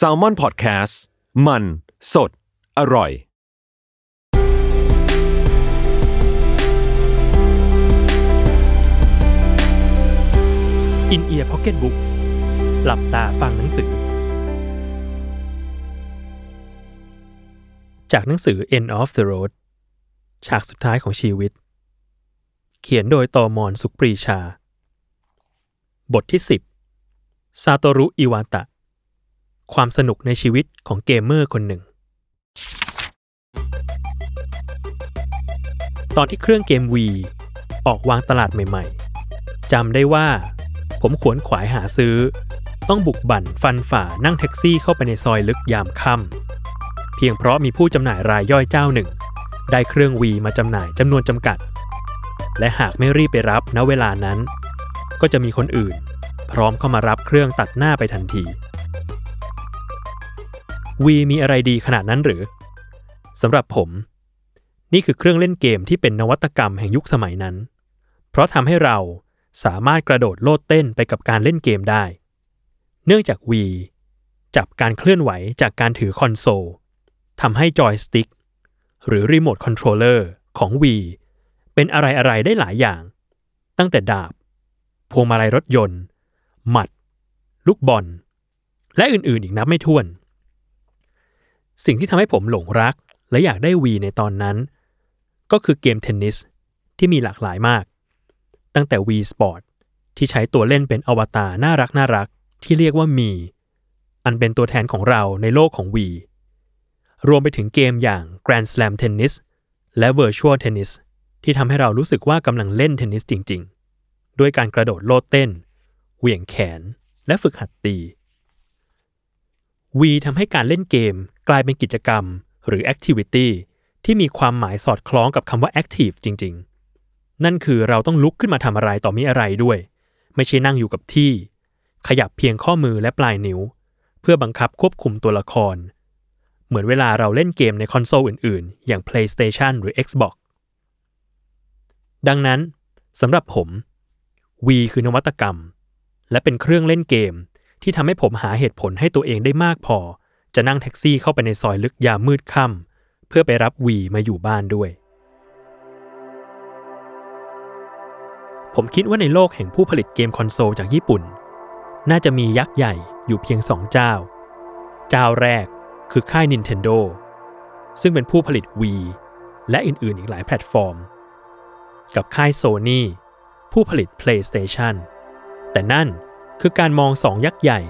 S a l ม o n PODCAST มัน สด อร่อย อินเอียร์พ็อกเก็ตบุ๊กหลับตาฟังหนังสือ จากหนังสือ End of the Road ฉากสุดท้ายของชีวิต เขียนโดยโตมร ศุขปรีชา บทที่ 10 ซาโตรุ อิวาตะ ความสนุกในชีวิตของเกมเมอร์คนหนึ่ง ตอนที่เครื่องเกม Wii ออกวางตลาดใหม่ๆ จำได้ว่า ผมขวนขวายหาซื้อ ต้องบุกบั่นฟันฝ่านั่งแท็กซี่เข้าไปในซอยลึกยามค่ำเพียงเพราะมีผู้จำหน่ายรายย่อยเจ้าหนึ่ง ได้เครื่องวีมาจำหน่ายจำนวนจำกัด และหากไม่รีบไปรับณเวลานั้น ก็จะมีคนอื่น พร้อมเข้ามารับเครื่องตัดหน้าไปทันที วีมีอะไรดีขนาดนั้นหรือสำหรับผม นี่คือเครื่องเล่นเกมที่เป็นนวัตกรรมแห่งยุคสมัยนั้น เพราะทำให้เราสามารถกระโดดโลดเต้นไปกับการเล่นเกมได้ เนื่องจาก Wii จับการเคลื่อนไหวจากการถือคอนโซลทำให้จอยสติ๊กหรือ remote controller ของ Wii เป็นอะไรอะไรได้หลายอย่าง ตั้งแต่ดาบ พวงมาลัยรถยนต์ หมัด ลูกบอล และอื่นๆอีกนับไม่ถ้วน สิ่งที่ทำให้ผมหลงรักและอยากได้ Wii ในตอนนั้น ก็คือเกมเทนนิสที่มีหลากหลายมาก ตั้งแต่ Wii Sport ที่ใช้ตัวเล่นเป็นอวตารน่ารักน่ารักที่เรียกว่ามี อันเป็นตัวแทนของเราในโลกของ Wii รวมไปถึงเกมอย่าง Grand Slam Tennis และ Virtual Tennis ที่ทำให้เรารู้สึกว่ากำลังเล่นเทนนิสจริง ๆ ด้วยการกระโดดโลดเต้น เหวี่ยงแขน และฝึกหัดตี วีทำให้การเล่นเกมกลายเป็นกิจกรรม หรือ Activity ที่มีความหมายสอดคล้องกับคำว่า Active จริง ๆ นั่นคือเราต้องลุกขึ้นมาทำอะไรต่อมีอะไรด้วย ไม่ใช่นั่งอยู่กับที่ ขยับเพียงข้อมือและปลายนิ้ว เพื่อบังคับควบคุมตัวละคร เหมือนเวลาเราเล่นเกมในคอนโซลอื่น ๆ อย่าง PlayStation หรือ Xbox ดังนั้นสำหรับผม V คือนวัตกรรม และเป็นเครื่องเล่นเกม ที่ทำให้ผมหาเหตุผลให้ตัวเองได้มากพอ จะนั่งแท็กซี่เข้าไปในซอยลึกยามมืดค่ำเพื่อไปรับ V มาอยู่บ้านด้วย ผมคิดว่าในโลกแห่งผู้ผลิตเกมคอนโซลจากญี่ปุ่น น่าจะมียักษ์ใหญ่อยู่เพียงสองเจ้า เจ้าแรกคือค่าย Nintendo ซึ่งเป็นผู้ผลิต Wii และอื่น ๆ อีกหลายแพลตฟอร์ม กับค่าย Sony ผู้ผลิต PlayStation แต่นั่นคือการมองสองยักษ์ใหญ่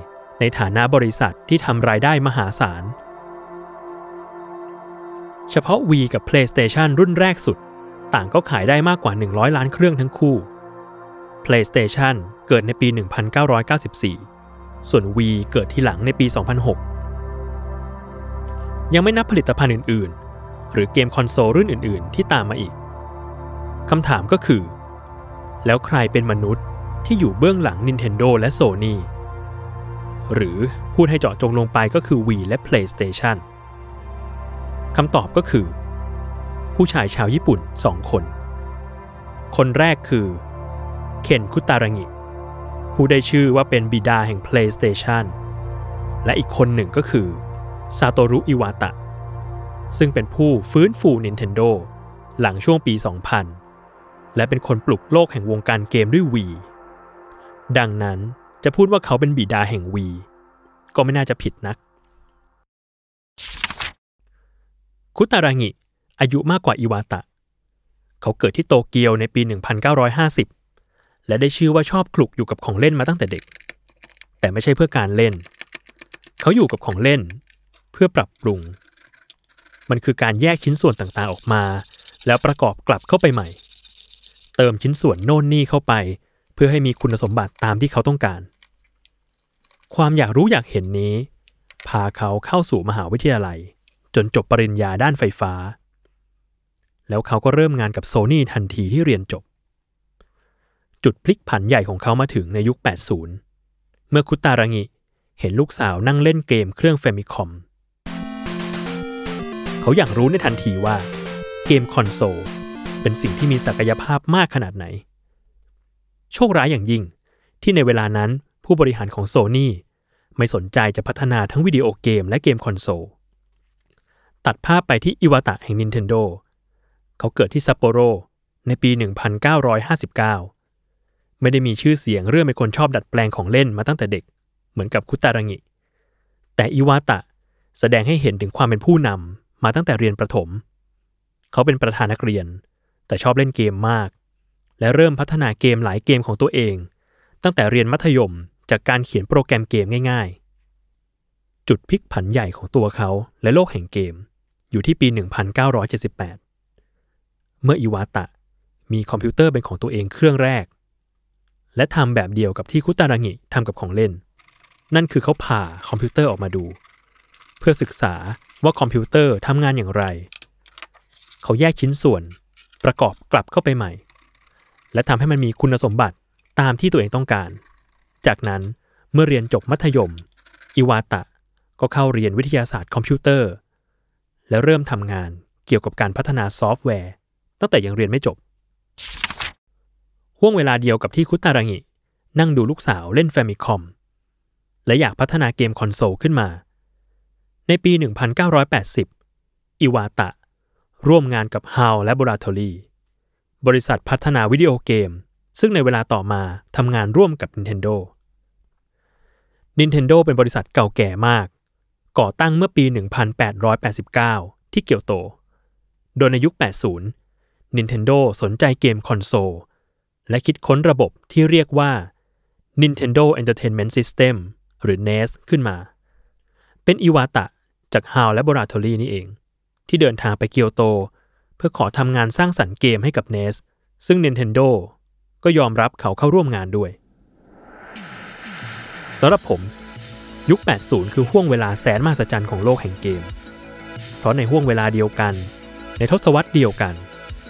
ในฐานะบริษัทที่ทำรายได้มหาศาล เฉพาะ Wii กับ PlayStation รุ่นแรกสุด ต่างก็ขายได้มากกว่า 100 ล้านเครื่องทั้งคู่ PlayStation เกิดในปี 1994 ส่วน Wii เกิดที่หลังในปี 2006 ยังไม่นับผลิตภัณฑ์อื่น ๆ หรือเกมคอนโซลรุ่นอื่น ๆ ที่ตามมาอีก คำถามก็คือ แล้วใครเป็นมนุษย์ ที่อยู่เบื้องหลัง Nintendo และ Sony หรือพูดให้เจาะจงลงไปก็คือ Wii และ PlayStation คำตอบก็คือ ผู้ชายชาวญี่ปุ่นสองคน คนแรกคือ เคนคุตารังิผู้ได้ชื่อว่าเป็นบิดาแห่ง PlayStation และอีกคนหนึ่งก็คือซาโตรุอิวาตะ ซึ่งเป็นผู้ฟื้นฟู Nintendo หลังช่วงปี 2000 และเป็นคนปลุกโลกแห่งวงการเกมด้วย Wii ดังนั้นจะพูดว่าเขาเป็นบิดาแห่ง Wii ก็ไม่น่าจะผิดนัก คุตารางิ อายุมากกว่าอิวาตะ เขาเกิดที่โตเกียวในปี 1950 และได้ชื่อว่าชอบคลุกอยู่กับของเล่นมาตั้งแต่เด็ก แต่ไม่ใช่เพื่อการเล่น เขาอยู่กับของเล่น เพื่อปรับปรุง มันคือการแยกชิ้นส่วนต่างๆออกมา แล้วประกอบกลับเข้าไปใหม่ เติมชิ้นส่วนโน่นนี่เข้าไป เพื่อให้มีคุณสมบัติตามที่เขาต้องการ ความอยากรู้อยากเห็นนี้ พาเขาเข้าสู่มหาวิทยาลัย จนจบปริญญาด้านไฟฟ้า แล้วเขาก็เริ่มงานกับโซนี่ทันทีที่เรียนจบ จุดพลิกผันใหญ่ของเขามาถึงในยุค 80 เมื่อคุตารางิเห็นลูกสาวนั่งเล่นเกมเครื่องแฟมิคอม เขาอยากรู้ในทันทีว่า เกมคอนโซลเป็นสิ่งที่มีศักยภาพมากขนาดไหน โชคร้ายอย่างยิ่ง ที่ในเวลานั้นผู้บริหารของโซนี่ไม่สนใจจะพัฒนาทั้งวิดีโอเกมและเกมคอนโซล ตัดภาพไปที่อิวาตะแห่ง Nintendo เขาเกิดที่ซัปโปโรในปี 1959 ไม่ได้มีชื่อเสียงเรื่องเป็นคนชอบดัดแปลงของเล่นมาตั้งแต่เด็ก เหมือนกับคุตารังิ แต่อิวาตะแสดงให้เห็นถึงความเป็นผู้นำมาตั้งแต่เรียนประถม เขาเป็นประธานนักเรียน แต่ชอบเล่นเกมมาก และเริ่มพัฒนาเกมหลายเกมของตัวเอง ตั้งแต่เรียนมัธยมจากการเขียนโปรแกรมเกมง่ายๆ จุดพลิกผันใหญ่ของตัวเขาและโลกแห่งเกม อยู่ที่ปี 1978 เมื่ออิวาตะมีคอมพิวเตอร์เป็นของตัวเองเครื่องแรก และทำแบบเดียวกับที่คุตารางิทำกับของเล่น นั่นคือเขาผ่าคอมพิวเตอร์ออกมาดู เพื่อศึกษาว่าคอมพิวเตอร์ทำงานอย่างไร เขาแยกชิ้นส่วนประกอบกลับเข้าไปใหม่ และทำให้มันมีคุณสมบัติตามที่ตัวเองต้องการ จากนั้นเมื่อเรียนจบมัธยม อิวาตะก็เข้าเรียนวิทยาศาสตร์คอมพิวเตอร์ และเริ่มทำงานเกี่ยวกับการพัฒนาซอฟต์แวร์ ตั้งแต่ยังเรียนไม่จบ ห้วงเวลาเดียวกับที่คุตารางินั่งดูลูกสาวเล่นแฟมิคอม และอยากพัฒนาเกมคอนโซลขึ้นมา ในปี 1980 อิวาตะ ร่วมงานกับ HAL Laboratory บริษัทพัฒนาวิดีโอเกม ซึ่งในเวลาต่อมาทำงานร่วมกับ Nintendo Nintendo เป็นบริษัทเก่าแก่มาก ก่อตั้งเมื่อปี 1889 ที่เกียวโต โดยในยุค 80 Nintendo สนใจเกมคอนโซล และคิดค้นระบบที่เรียกว่า Nintendo Entertainment System หรือ NES ขึ้นมา เป็นอิวาตะจาก HAL Laboratory นี่เอง ที่เดินทางไปเกียวโต เพื่อขอทำงานสร้างสรรค์เกมให้กับ NES ซึ่ง Nintendo ก็ยอมรับเขาเข้าร่วมงานด้วยสำหรับผม ยุค 80 คือห่วงเวลาแสนมหัศจรรย์ของโลกแห่งเกม เพราะในห่วงเวลาเดียวกัน ในทศวรรษเดียวกัน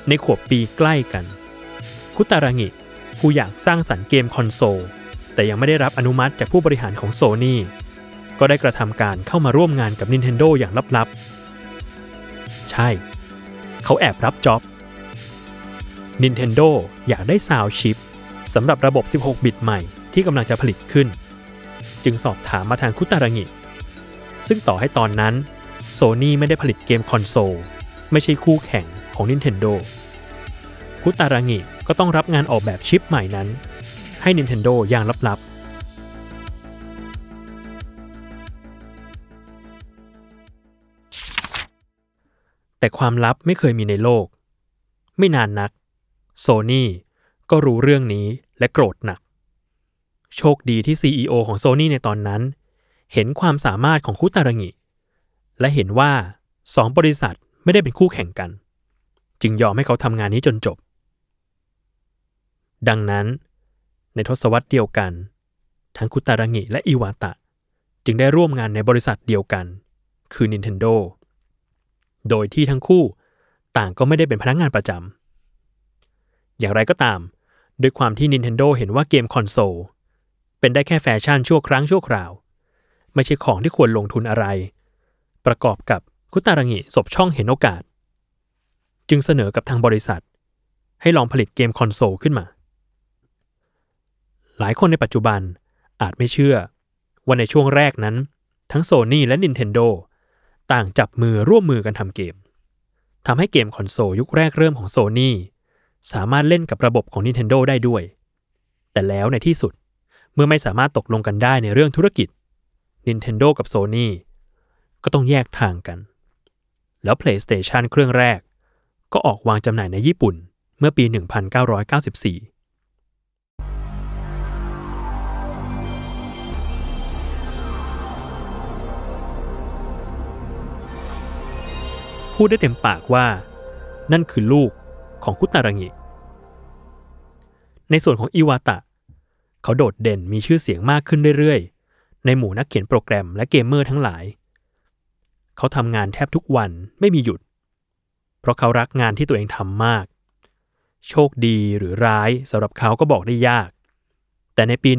ในขวบปีใกล้กัน คุตารางิผู้อยากสร้างสรรค์เกมคอนโซล แต่ยังไม่ได้รับอนุมัติจากผู้บริหารของโซนี่ก็ได้กระทำการเข้ามาร่วมงานกับ Nintendo อย่างลับๆ ใช่ เขาแอบรับจ็อบ Nintendo อยากได้ซาวชิปสำหรับระบบ 16 บิตใหม่ที่กำลังจะผลิตขึ้น จึงสอบถามมาทางคุตารางิ ซึ่งต่อให้ตอนนั้นโซนี่ไม่ได้ผลิตเกมคอนโซล ไม่ใช่คู่แข่งของ Nintendo คุตารางิก็ต้องรับงานออกแบบชิปใหม่นั้น ให้ Nintendo อย่างลับๆ แต่ความลับไม่เคยมีในโลก ไม่นานนัก โซนี่ก็รู้เรื่องนี้และโกรธหนัก โชคดีที่ CEO ของโซนี่ในตอนนั้น เห็นความสามารถของคุตารางิและเห็นว่าสองบริษัทไม่ได้เป็นคู่แข่งกัน จึงยอมให้เขาทำงานนี้จนจบ ดังนั้น ในทศวรรษเดียวกัน ทั้งคุตารางิและอิวาตะ จึงได้ร่วมงานในบริษัทเดียวกัน คือ Nintendo โดยที่ทั้งคู่ต่างก็ไม่ได้เป็นพนักงานประจำ อย่างไรก็ตาม ด้วยความที่ Nintendo เห็นว่าเกมคอนโซล เป็นได้แค่แฟชั่นชั่วครั้งชั่วคราว ไม่ใช่ของที่ควรลงทุนอะไร ประกอบกับคุตารางิสบช่องเห็นโอกาส จึงเสนอกับทางบริษัท ให้ลองผลิตเกมคอนโซลขึ้นมา หลายคนในปัจจุบันอาจไม่เชื่อว่าในช่วงแรกนั้น ทั้งโซนี่และ Nintendo ต่างจับมือร่วมมือกันทำเกมทำให้เกมคอนโซลยุคแรกเริ่มของโซนี่สามารถเล่นกับระบบของ Nintendo ได้ด้วย แต่แล้วในที่สุดเมื่อไม่สามารถตกลงกันได้ในเรื่องธุรกิจ Nintendo กับ Sony ก็ต้องแยกทางกัน แล้ว PlayStation เครื่องแรก ก็ออกวางจำหน่ายในญี่ปุ่นเมื่อปี 1994 พูดได้เต็มปากว่า นั่นคือลูกของคุตารังิในส่วนของอิวาตะ เขาโดดเด่นมีชื่อเสียงมากขึ้นเรื่อยๆ ในหมู่นักเขียนโปรแกรมและเกมเมอร์ทั้งหลาย เขาทำงานแทบทุกวันไม่มีหยุด เพราะเขารักงานที่ตัวเองทำมาก โชคดีหรือร้ายสำหรับเขาก็บอกได้ยาก แต่ในปี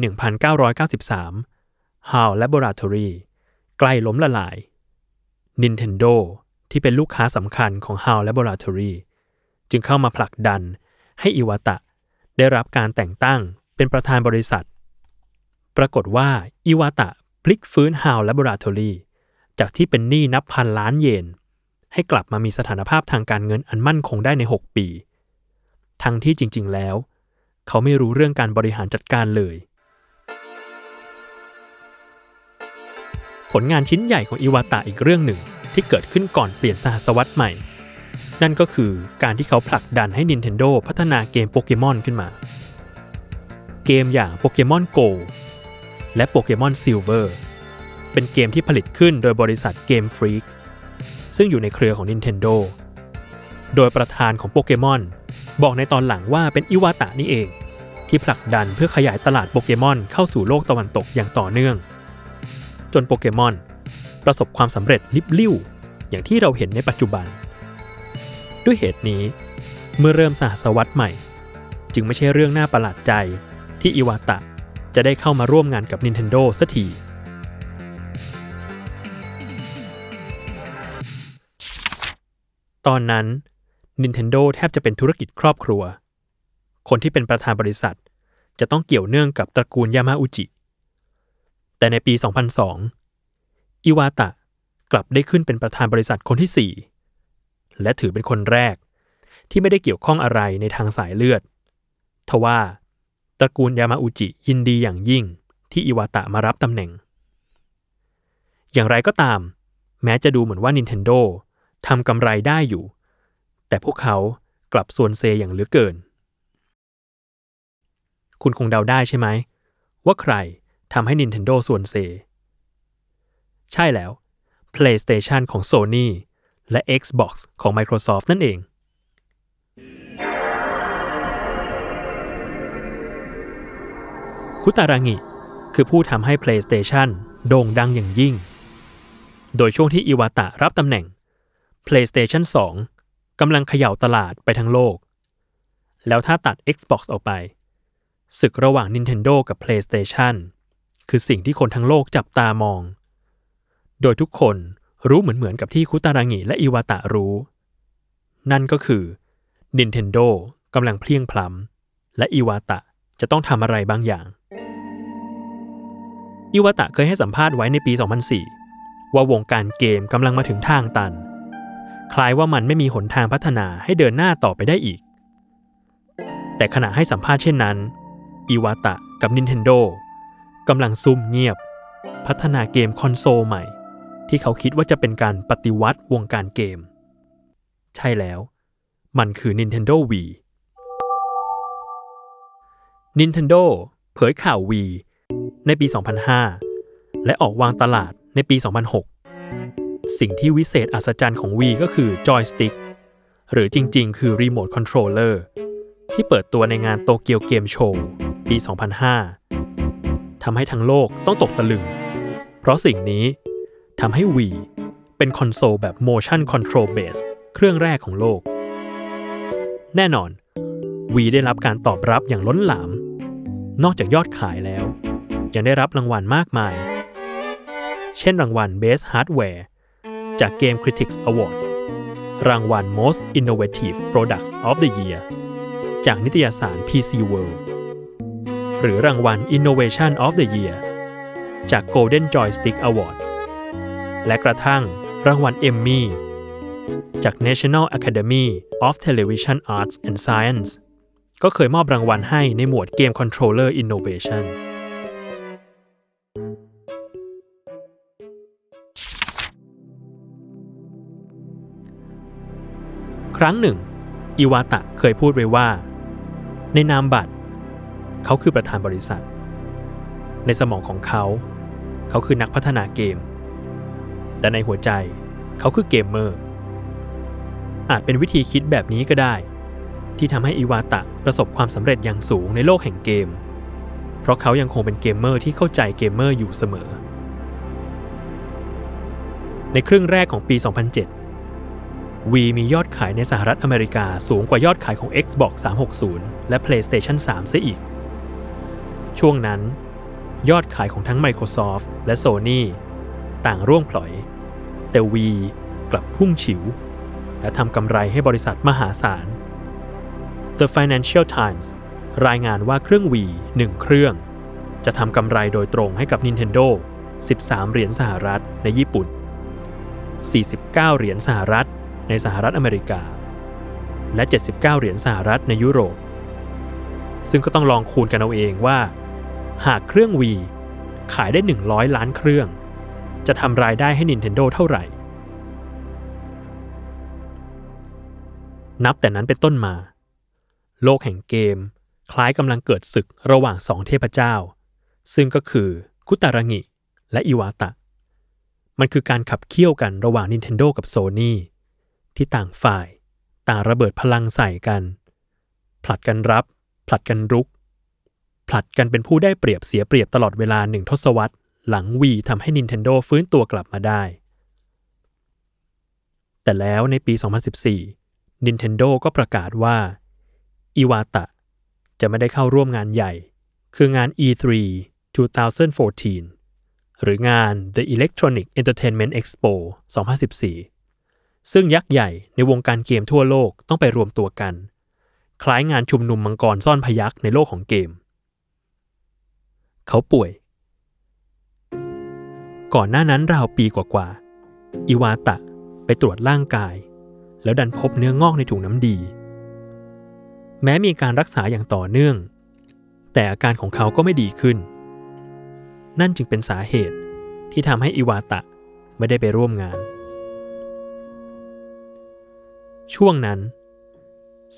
1993 HAL Laboratory ใกล้ล้มละลาย Nintendo ที่เป็นลูกค้าสำคัญของ HAL Laboratory จึงเข้ามาผลักดันให้อิวาตะ ได้รับการแต่งตั้งเป็นประธานบริษัท ปรากฏว่าอิวาตะพลิกฟื้น HAL Laboratory จากที่เป็นหนี้นับพันล้านเยน ให้กลับมามีสถานภาพทางการเงินอันมั่นคงได้ใน 6 ปี ทั้งที่จริง ๆ แล้ว เขาไม่รู้เรื่องการบริหารจัดการเลย ผลงานชิ้นใหญ่ของอิวาตะอีกเรื่องหนึ่ง ที่เกิดขึ้นก่อนเปลี่ยนสหัสวรรษใหม่ นั่นก็คือการที่เขาผลักดันให้ Nintendo พัฒนาเกมโปเกมอนขึ้นมา เกมอย่างโปเกมอน Go และโปเกมอน Silver เป็นเกมที่ผลิตขึ้นโดยบริษัทเกมฟรีกซึ่งอยู่ในเครือของ Nintendo โดยประธานของโปเกมอนบอกในตอนหลังว่าเป็นอิวาตะนี่เอง ที่ผลักดันเพื่อขยายตลาดโปเกมอนเข้าสู่โลกตะวันตกอย่างต่อเนื่อง จนโปเกมอน ประสบความสำเร็จลิบลิ่วอย่างที่เราเห็นในปัจจุบัน ด้วยเหตุนี้ เมื่อเริ่มสหัสวรรษใหม่ จึงไม่ใช่เรื่องน่าประหลาดใจที่อิวาตะจะได้เข้ามาร่วมงานกับ Nintendo สักทีตอนนั้น Nintendo แทบจะเป็นธุรกิจครอบครัว คนที่เป็นประธานบริษัท จะต้องเกี่ยวเนื่องกับตระกูลยามาอุจิ แต่ในปี 2002 อิวาตะกลับได้ขึ้นเป็นประธานบริษัทคนที่ 4 และถือเป็นคนแรก ที่ไม่ได้เกี่ยวข้องอะไรในทางสายเลือด ทว่าตระกูลยามาอุจิยินดีอย่างยิ่งที่อิวาตะมารับตำแหน่ง อย่างไรก็ตาม แม้จะดูเหมือนว่า Nintendo ทำกำไรได้อยู่ แต่พวกเขากลับส่วนเซอย่างเหลือเกิน คุณคงเดาได้ใช่ไหม ว่าใครทำให้ Nintendo ส่วนเซ ใช่แล้ว PlayStation ของ Sony และ Xbox ของ Microsoft นั่นเอง คุตารางิคือผู้ทำให้ PlayStation โด่งดังอย่างยิ่ง โดยช่วงที่อิวาตะรับตำแหน่ง PlayStation 2 กำลังเขย่าตลาดไปทั้งโลก แล้วถ้าตัด Xbox ออกไป ศึกระหว่าง Nintendo กับ PlayStation คือสิ่งที่คนทั้งโลกจับตามอง โดยทุกคนรู้เหมือนเหมือนกับที่คุตารางิและอิวาตะรู้ นั่นก็คือ Nintendo กำลังเพลียงพล้ำและอิวาตะจะต้องทำอะไรบางอย่าง อิวาตะเคยให้สัมภาษณ์ไว้ในปี 2004 ว่าวงการเกมกำลังมาถึงทางตัน คล้ายว่ามันไม่มีหนทางพัฒนาให้เดินหน้าต่อไปได้อีก แต่ขณะให้สัมภาษณ์เช่นนั้น อิวาตะกับ Nintendo กำลังซุ่มเงียบ พัฒนาเกมคอนโซลใหม่ ที่เขาคิดว่าจะเป็นการปฏิวัติวงการเกม ใช่แล้ว มันคือ Nintendo Wii Nintendo เผยข่าว Wii ในปี 2005 และออกวางตลาดในปี 2006 สิ่งที่วิเศษอัศจรรย์ของ Wii ก็คือจอยสติ๊กหรือจริง ๆ คือรีโมท controller ที่เปิดตัวในงานโตเกียวเกมโชว์ปี 2005 ทำให้ทั้งโลกต้องตกตะลึง เพราะสิ่งนี้ ทำให้ Wii เป็นคอนโซลแบบ motion control base เครื่องแรกของโลก แน่นอน Wii ได้รับการตอบรับอย่างล้นหลาม นอกจากยอดขายแล้ว ยังได้รับรางวัลมากมาย เช่นรางวัล Best Hardware จาก Game Critics Awards รางวัล Most Innovative Products of the Year จากนิตยสาร PC World หรือรางวัล Innovation of the Year จาก Golden Joystick Awards และกระทั่งรางวัลเอมมี่จาก National Academy of Television Arts and Science ก็เคยมอบรางวัลให้ในหมวดเกม Controller Innovation ครั้งหนึ่ง อิวาตะเคยพูดไว้ว่า ในนามบัตร เขาคือประธานบริษัท ในสมองของเขา เขาคือนักพัฒนาเกม แต่ในหัวใจเขาคือเกมเมอร์ อาจเป็นวิธีคิดแบบนี้ก็ได้ ที่ทำให้อิวาตะประสบความสำเร็จอย่างสูงในโลกแห่งเกม เพราะเขายังคงเป็นเกมเมอร์ที่เข้าใจเกมเมอร์อยู่เสมอ ในครึ่งแรกของปี 2007วีมียอดขายในสหรัฐอเมริกาสูงกว่ายอดขายของ Xbox 360 และ PlayStation 3 เสียอีก ช่วงนั้น ยอดขายของทั้ง Microsoft และ Sony ต่างร่วงพลอย แต่วีกลับพุ่งฉิว และทำกำไรให้บริษัทมหาศาล The Financial Times รายงานว่าเครื่อง Wii 1เครื่อง จะทำกำไรโดยตรงให้กับ Nintendo 13 เหรียญสหรัฐในญี่ปุ่น 49 เหรียญสหรัฐในสหรัฐอเมริกา และ 79 เหรียญสหรัฐในยุโรป ซึ่งก็ต้องลองคูณกันเอาเองว่า หากเครื่อง Wii ขายได้ 100 ล้านเครื่อง จะทำรายได้ให้ Nintendo เท่าไหร่ นับแต่นั้นเป็นต้นมา โลกแห่งเกม คล้ายกำลังเกิดศึกระหว่างสองเทพเจ้า ซึ่งก็คือคุตารางิและอิวาตะ มันคือการขับเคี่ยวกันระหว่าง Nintendo กับ Sony ที่ต่างฝ่าย ต่างระเบิดพลังใส่กัน ผลัดกันรับ ผลัดกันรุก ผลัดกันเป็นผู้ได้เปรียบเสียเปรียบตลอดเวลาหนึ่งทศวรรษ หลังวีทำให้ Nintendo ฟื้นตัวกลับมาได้ แต่แล้วในปี 2014 Nintendo ก็ประกาศว่าอิวาตะจะไม่ได้เข้าร่วมงานใหญ่ คืองาน E3 2014 หรืองาน The Electronic Entertainment Expo 2014 ซึ่งยักษ์ใหญ่ในวงการเกมทั่วโลกต้องไปรวมตัวกัน คล้ายงานชุมนุมมังกรซ่อนพยักในโลกของเกม เขาป่วย ก่อนหน้านั้นราวปีกว่าๆ อิวาตะไปตรวจร่างกาย แล้วดันพบเนื้องอกในถุงน้ำดี แม้มีการรักษาอย่างต่อเนื่อง แต่อาการของเขาก็ไม่ดีขึ้น นั่นจึงเป็นสาเหตุที่ทำให้อิวาตะไม่ได้ไปร่วมงาน ช่วงนั้น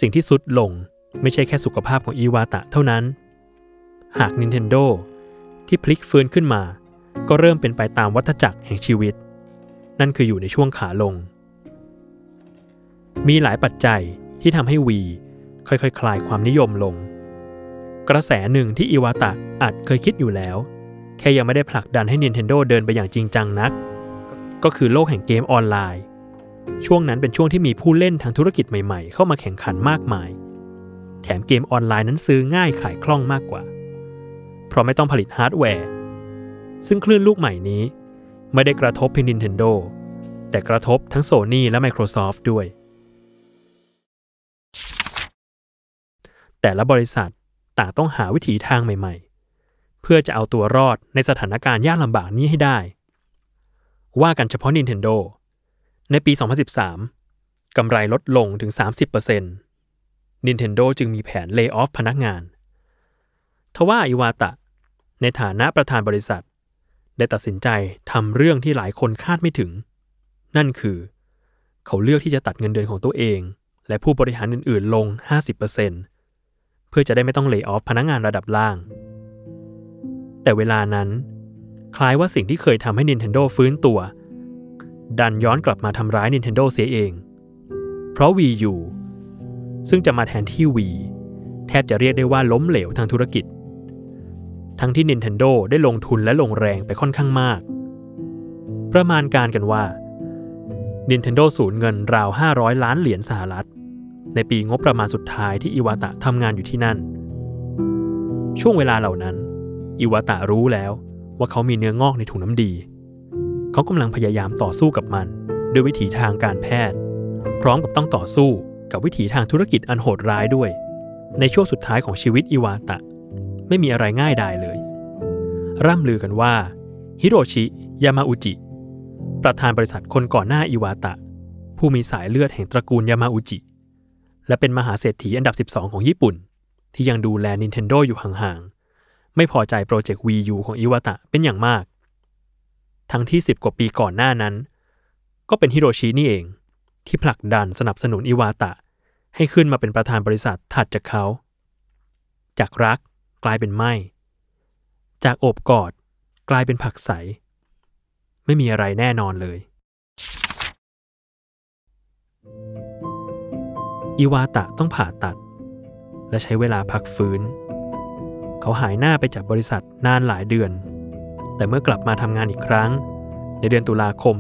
สิ่งที่สุดลงไม่ใช่แค่สุขภาพของอิวาตะเท่านั้น หาก Nintendo ที่พลิกฟื้นขึ้นมา ก็เริ่มเป็นไปตามวัฏจักรแห่งชีวิต นั่นคืออยู่ในช่วงขาลง มีหลายปัจจัยที่ทำให้วีค่อยๆคคลายความนิยมลง กระแสหนึ่งที่อิวาตะอาจเคยคิดอยู่แล้ว แค่ยังไม่ได้ผลักดันให้ Nintendo เดินไปอย่างจริงจังนัก ก็คือโลกแห่งเกมออนไลน์ ช่วงนั้นเป็นช่วงที่มีผู้เล่นทางธุรกิจใหม่ๆ เข้ามาแข่งขันมากมาย แถมเกมออนไลน์นั้นซื้อง่ายขายคล่องมากกว่า เพราะไม่ต้องผลิตฮาร์ดแวร์ ซึ่งคลื่นลูกใหม่นี้ ไม่ได้กระทบเพียง Nintendo แต่กระทบทั้ง Sony และ Microsoft ด้วย แต่ละบริษัทต่างต้องหาวิถีทางใหม่ ๆ เพื่อจะเอาตัวรอดในสถานการณ์ยากลำบากนี้ให้ได้ ว่ากันเฉพาะ Nintendo ในปี 2013 กำไรลดลงถึง 30% Nintendo จึงมีแผนเลิกออฟพนักงาน ทว่าอิวาตะ ในฐานะประธานบริษัท ได้ตัดสินใจทำเรื่องที่หลายคนคาดไม่ถึง นั่นคือ เขาเลือกที่จะตัดเงินเดือนของตัวเอง และผู้บริหารอื่นๆลง 50%เพื่อจะได้ไม่ต้องเลิกออฟพนักงานระดับล่าง แต่เวลานั้น คล้ายว่าสิ่งที่เคยทำให้ Nintendo ฟื้นตัว ดันย้อนกลับมาทำร้าย Nintendo เสียเอง เพราะ Wii U ซึ่งจะมาแทนที่ Wii แทบจะเรียกได้ว่าล้มเหลวทางธุรกิจ ทั้งที่ Nintendo ได้ลงทุนและลงแรงไปค่อนข้างมาก ประมาณการกันว่า Nintendo สูญเงินราว 500 ล้านเหรียญสหรัฐ ในปีงบประมาณสุดท้ายที่อิวาตะทำงานอยู่ที่นั่น ช่วงเวลาเหล่านั้น อิวาตะรู้แล้วว่าเขามีเนื้องอกในถุงน้ำดี เขากำลังพยายามต่อสู้กับมัน ด้วยวิถีทางการแพทย์ พร้อมกับต้องต่อสู้กับวิถีทางธุรกิจอันโหดร้ายด้วย ในช่วงสุดท้ายของชีวิตอิวาตะ ไม่มีอะไรง่ายดายเลย ร่ำลือกันว่า ฮิโรชิยามาอุจิ ประธานบริษัทคนก่อนหน้าอิวาตะ ผู้มีสายเลือดแห่งตระกูลยามาอุจิ และเป็นมหาเศรษฐีอันดับ 12 ของญี่ปุ่น ที่ยังดูแล Nintendo อยู่ห่างๆ ไม่พอใจโปรเจกต์ Wii U ของอิวาตะเป็นอย่างมาก ทั้งที่ 10 กว่าปีก่อนหน้านั้น ก็เป็นฮิโรชินี่เองที่ผลักดันสนับสนุนอิวาตะ ให้ขึ้นมาเป็นประธานบริษัทถัดจากเขา จากรัก กลายเป็นไม่จากโอบกอดกลายเป็นผลักไส ไม่มีอะไรแน่นอนเลย อิวาตะต้องผ่าตัด และใช้เวลาพักฟื้น เขาหายหน้าไปจากบริษัทนานหลายเดือน แต่เมื่อกลับมาทำงานอีกครั้ง ในเดือนตุลาคม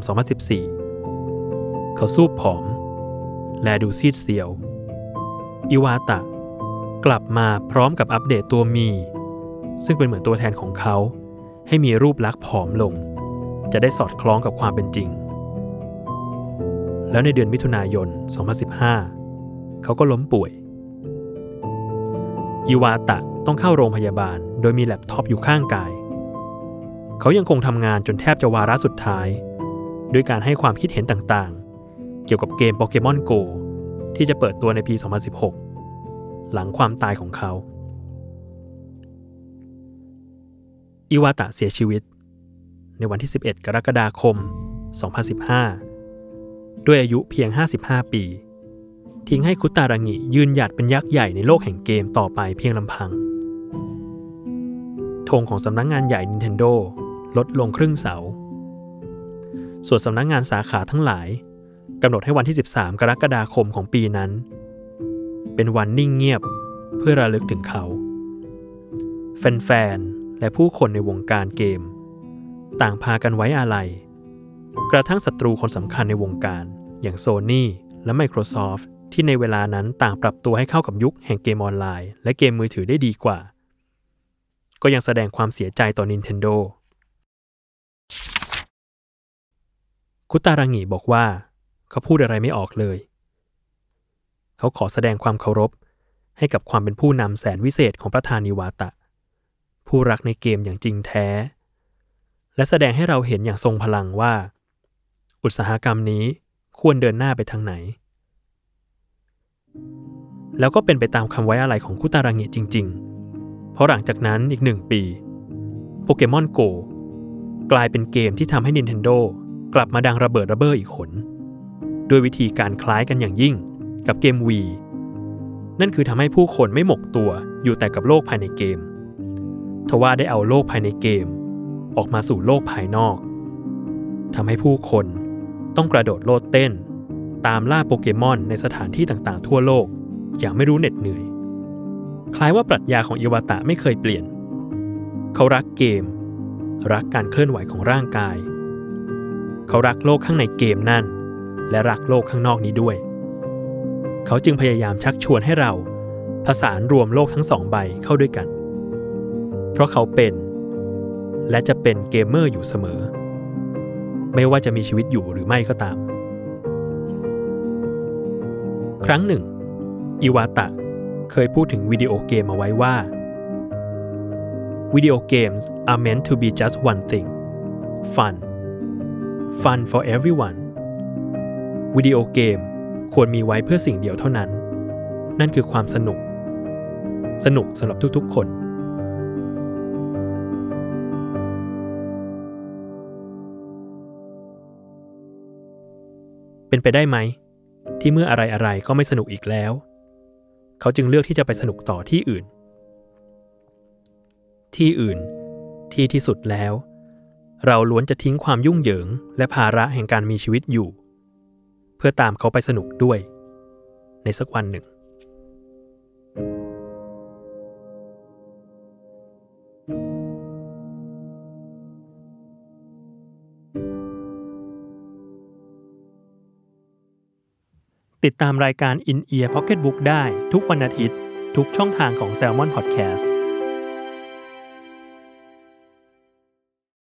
2014 เขาสู้ผอม และดูซีดเซียว อิวาตะ กลับมาพร้อมกับอัปเดตตัวมี ซึ่งเป็นเหมือนตัวแทนของเขา ให้มีรูปลักษณ์ผอมลง จะได้สอดคล้องกับความเป็นจริง แล้วในเดือนมิถุนายน 2015 เขาก็ล้มป่วย อิวาตะต้องเข้าโรงพยาบาล โดยมีแล็ปท็อปอยู่ข้างกาย เขายังคงทำงานจนแทบจะวาระสุดท้าย ด้วยการให้ความคิดเห็นต่างๆ เกี่ยวกับเกมโปเกมอนโกที่จะเปิดตัวในปี 2016 หลังความตายของเขา อิวาตะเสียชีวิต ในวันที่ 11 กรกฎาคม 2015 ด้วยอายุเพียง 55 ปี ทิ้งให้คุตารางิยืนหยัดเป็นยักษ์ใหญ่ในโลกแห่งเกมต่อไปเพียงลำพัง ธงของสำนักงงานใหญ่ Nintendo ลดลงครึ่งเสา ส่วนสำนักงงานสาขาทั้งหลายกำหนดให้วันที่ 13 กรกฎาคมของปีนั้น เป็นวันนิ่งเงียบเพื่อระลึกถึงเขา แฟนๆ และผู้คนในวงการเกม ต่างพากันไว้อาลัย กระทั่งศัตรูคนสำคัญในวงการ อย่างโซ n y และ Microsoft ที่ในเวลานั้นต่างปรับตัวให้เข้ากับยุคแห่งเกมออนไลน์ และเกมมือถือได้ดีกว่า ก็ยังแสดงความเสียใจต่อ Nintendo คุตารางิบอกว่า เขาพูดอะไรไม่ออกเลย เขาขอแสดงความเคารพ ให้กับความเป็นผู้นำแสนวิเศษของประธานิวาตะ ผู้รักในเกมอย่างจริงแท้ และแสดงให้เราเห็นอย่างทรงพลังว่า อุตสาหกรรมนี้ควรเดินหน้าไปทางไหน แล้วก็เป็นไปตามคำไว้อะไรของคุตารางิจริง ๆ เพราะหลังจากนั้นอีกหนึ่งปีโปเกมอนโกกลายเป็นเกมที่ทำให้ Nintendo กลับมาดังระเบิดระเบ้ออีกหน ด้วยวิธีการคล้ายกันอย่างยิ่ง กับเกม V นั่นคือทำให้ผู้คนไม่หมกตัวอยู่แต่กับโลกภายในเกม ทว่าได้เอาโลกภายในเกม ออกมาสู่โลกภายนอกทำให้ผู้คนต้องกระโดดโลดเต้น ตามล่าโปเกมอนในสถานที่ต่างๆ ทั่วโลก อย่างไม่รู้เหน็ดเหนื่อย คล้ายว่าปรัชญาของอิวาตะไม่เคยเปลี่ยน เขารักเกม รักการเคลื่อนไหวของร่างกาย เขารักโลกข้างในเกมนั่น และรักโลกข้างนอกนี้ด้วย เขาจึงพยายามชักชวนให้เรา ผสานรวมโลกทั้งสองใบเข้าด้วยกัน เพราะเขาเป็น และจะเป็นเกมเมอร์อยู่เสมอ ไม่ว่าจะมีชีวิตอยู่หรือไม่ก็ตาม ครั้งหนึ่ง อิวาตะเคยพูดถึงวิดีโอเกมเอาไว้ว่า Video games are meant to be just one thing fun fun for everyone วิดีโอเกม ควรมีไว้เพื่อสิ่งเดียวเท่านั้น นั่นคือความสนุก สนุกสำหรับทุกๆคนเป็นไปได้ไหม ที่เมื่ออะไรอะไรก็ไม่สนุกอีกแล้ว เขาจึงเลือกที่จะไปสนุกต่อที่อื่น ที่อื่น ที่ที่สุดแล้ว เราล้วนจะทิ้งความยุ่งเหยิง และภาระแห่งการมีชีวิตอยู่ เพื่อตามเขาไปสนุกด้วย ในสักวันหนึ่ง ติดตามรายการ In Ear Pocket Book ได้ทุกวันอาทิตย์ ทุกช่องทางของ Salmon Podcast